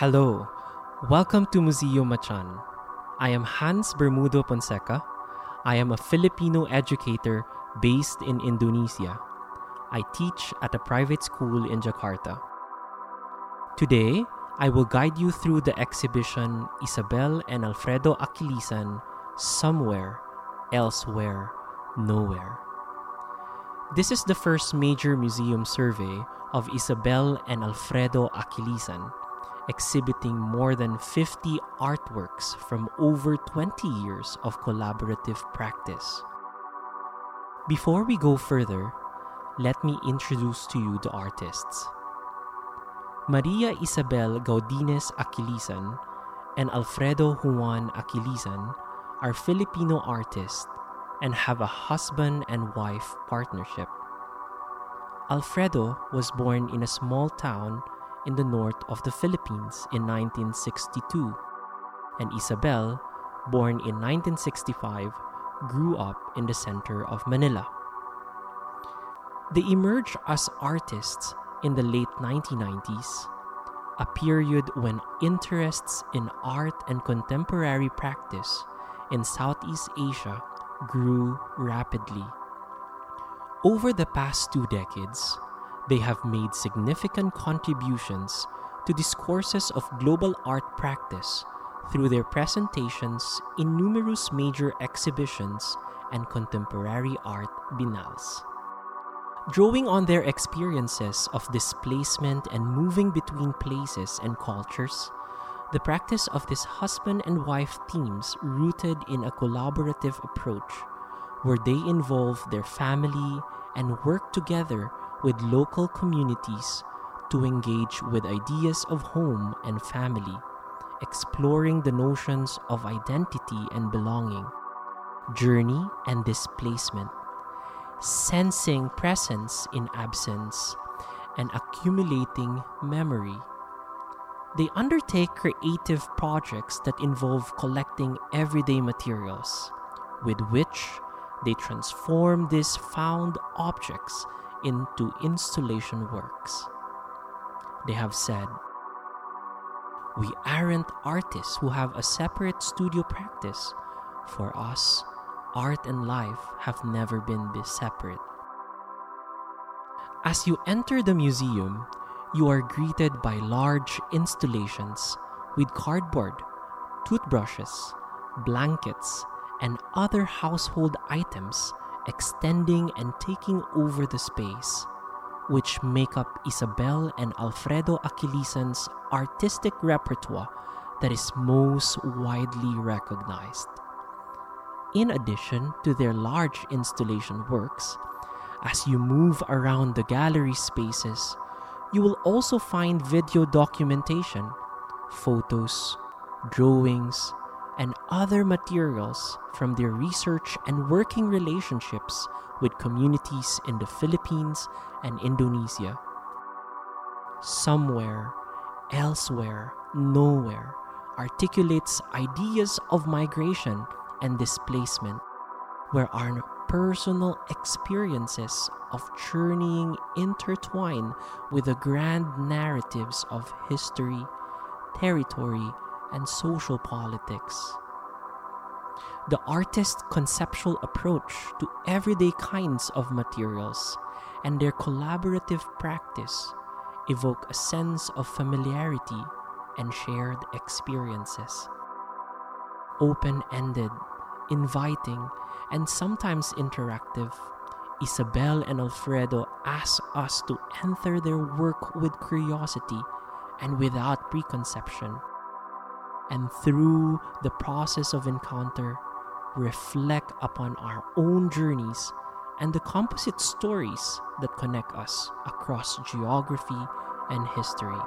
Hello, welcome to Museo MACAN. I am Hans Bermudo Ponseca. I am a Filipino educator based in Indonesia. I teach at a private school in Jakarta. Today, I will guide you through the exhibition Isabel and Alfredo Aquilizan Somewhere, Elsewhere, Nowhere. This is the first major museum survey of Isabel and Alfredo Aquilizan, exhibiting more than 50 artworks from over 20 years of collaborative practice. Before we go further, let me introduce to you the artists. Maria Isabel Gaudines Aquilizan and Alfredo Juan Aquilizan are Filipino artists and have a husband and wife partnership. Alfredo was born in a small town in the north of the Philippines in 1962, and Isabel, born in 1965, grew up in the center of Manila. They emerged as artists in the late 1990s, a period when interests in art and contemporary practice in Southeast Asia grew rapidly. Over the past two decades, they have made significant contributions to discourses of global art practice through their presentations in numerous major exhibitions and contemporary art biennales. Drawing on their experiences of displacement and moving between places and cultures, the practice of this husband and wife teams rooted in a collaborative approach where they involve their family and work together with local communities to engage with ideas of home and family, exploring the notions of identity and belonging, journey and displacement, sensing presence in absence, and accumulating memory. They undertake creative projects that involve collecting everyday materials, with which they transform these found objects into installation works. They have said, We aren't artists who have a separate studio practice. For us, art and life have never been separate. As you enter the museum, you are greeted by large installations with cardboard, toothbrushes, blankets, and other household items extending and taking over the space, which make up Isabel and Alfredo Aquilizan's artistic repertoire that is most widely recognized. In addition to their large installation works, as you move around the gallery spaces, you will also find video documentation, photos, drawings, and other materials from their research and working relationships with communities in the Philippines and Indonesia. Somewhere, elsewhere, nowhere articulates ideas of migration and displacement, where our personal experiences of journeying intertwine with the grand narratives of history, territory, and social politics. The artist's conceptual approach to everyday kinds of materials and their collaborative practice evoke a sense of familiarity and shared experiences. Open ended, inviting, and sometimes interactive, Isabel and Alfredo ask us to enter their work with curiosity and without preconception and through the process of encounter, reflect upon our own journeys and the composite stories that connect us across geography and history.